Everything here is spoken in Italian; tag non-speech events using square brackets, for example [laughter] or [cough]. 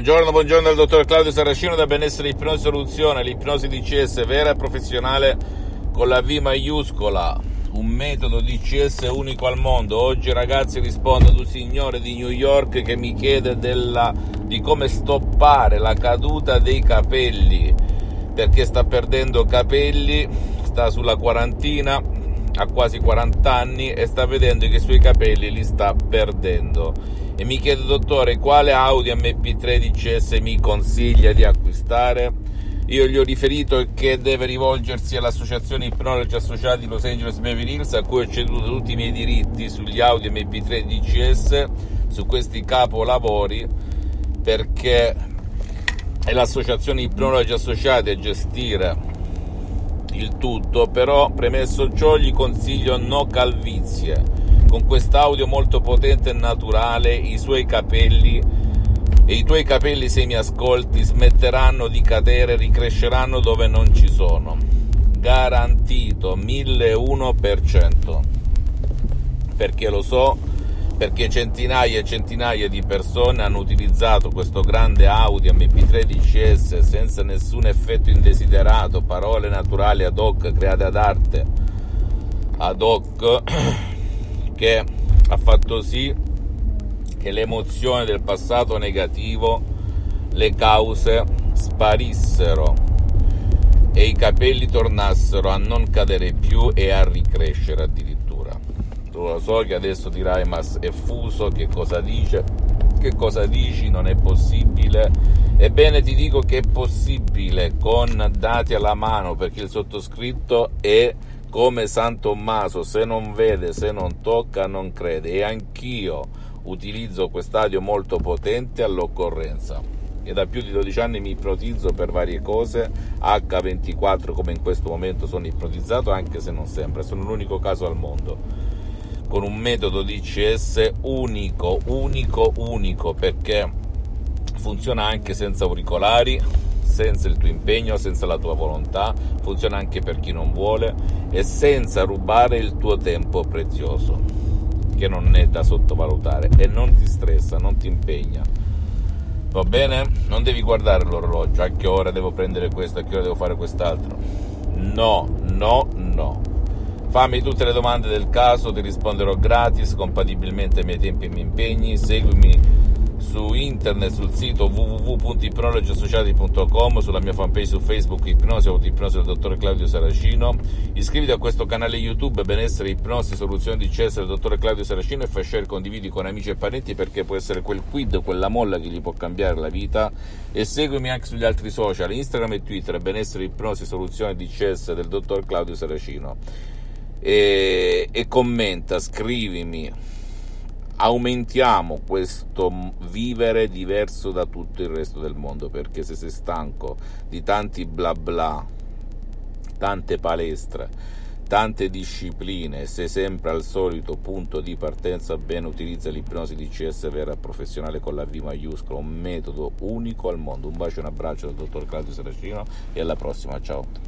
Buongiorno, buongiorno dal dottor Claudio Saracino da Benessere Ipnosi Soluzione, l'ipnosi DCS vera e professionale con la V maiuscola, un metodo DCS unico al mondo. Oggi ragazzi rispondo ad un signore di New York che mi chiede della, di come stoppare la caduta dei capelli, perché sta perdendo capelli, sta sulla quarantina, ha quasi 40 anni e sta vedendo che i suoi capelli li sta perdendo. E mi chiede dottore quale Audi MP3 DCS mi consiglia di acquistare? Io gli ho riferito che deve rivolgersi all'associazione Ipnologi Associati Los Angeles Beverly Hills a cui ho ceduto tutti i miei diritti sugli Audi MP3 DCS su questi capolavori perché è l'associazione Ipnologi Associati a gestire il tutto però premesso ciò gli consiglio no calvizie con quest'audio molto potente e naturale i suoi capelli e i tuoi capelli se mi ascolti smetteranno di cadere, ricresceranno dove non ci sono. Garantito 1001%. Perché lo so, perché centinaia e centinaia di persone hanno utilizzato questo grande Audi MP3 DCS senza nessun effetto indesiderato, parole naturali ad hoc create ad arte ad hoc [clears throat] che ha fatto sì che l'emozione del passato negativo, le cause sparissero e i capelli tornassero a non cadere più e a ricrescere addirittura. Tu lo so che adesso dirai ma è fuso, che cosa dice? Che cosa dici? Non è possibile. Ebbene ti dico che è possibile con dati alla mano perché il sottoscritto è come San Tommaso, se non vede, se non tocca, non crede. E anch'io utilizzo quest'audio molto potente all'occorrenza. E da più di 12 anni mi ipnotizzo per varie cose, H24 come in questo momento sono ipnotizzato, anche se non sempre, sono l'unico caso al mondo. Con un metodo DCS unico, unico, unico, perché funziona anche senza auricolari, senza il tuo impegno, senza la tua volontà, funziona anche per chi non vuole e senza rubare il tuo tempo prezioso, che non è da sottovalutare e non ti stressa, non ti impegna. Va bene? Non devi guardare l'orologio, a che ora devo prendere questo, a che ora devo fare quest'altro. No, no, no. Fammi tutte le domande del caso, ti risponderò gratis, compatibilmente ai miei tempi e ai miei impegni. Seguimi su internet sul sito www.ipnologiassociati.com, sulla mia fanpage su Facebook Ipnosi o Ipnosi del dottor Claudio Saracino. Iscriviti a questo canale YouTube Benessere Ipnosi Soluzioni di Cesare del dottor Claudio Saracino e fai share condividi con amici e parenti perché può essere quel quid, quella molla che gli può cambiare la vita. E seguimi anche sugli altri social, Instagram e Twitter Benessere Ipnosi Soluzioni di Cesare del dottor Claudio Saracino. E, e commenta, scrivimi. Aumentiamo questo vivere diverso da tutto il resto del mondo perché se sei stanco di tanti bla bla tante palestre tante discipline sei sempre al solito punto di partenza bene utilizza l'ipnosi di CS vera professionale con la V maiuscola un metodo unico al mondo. Un bacio e un abbraccio dal dottor Claudio Saracino e alla prossima. Ciao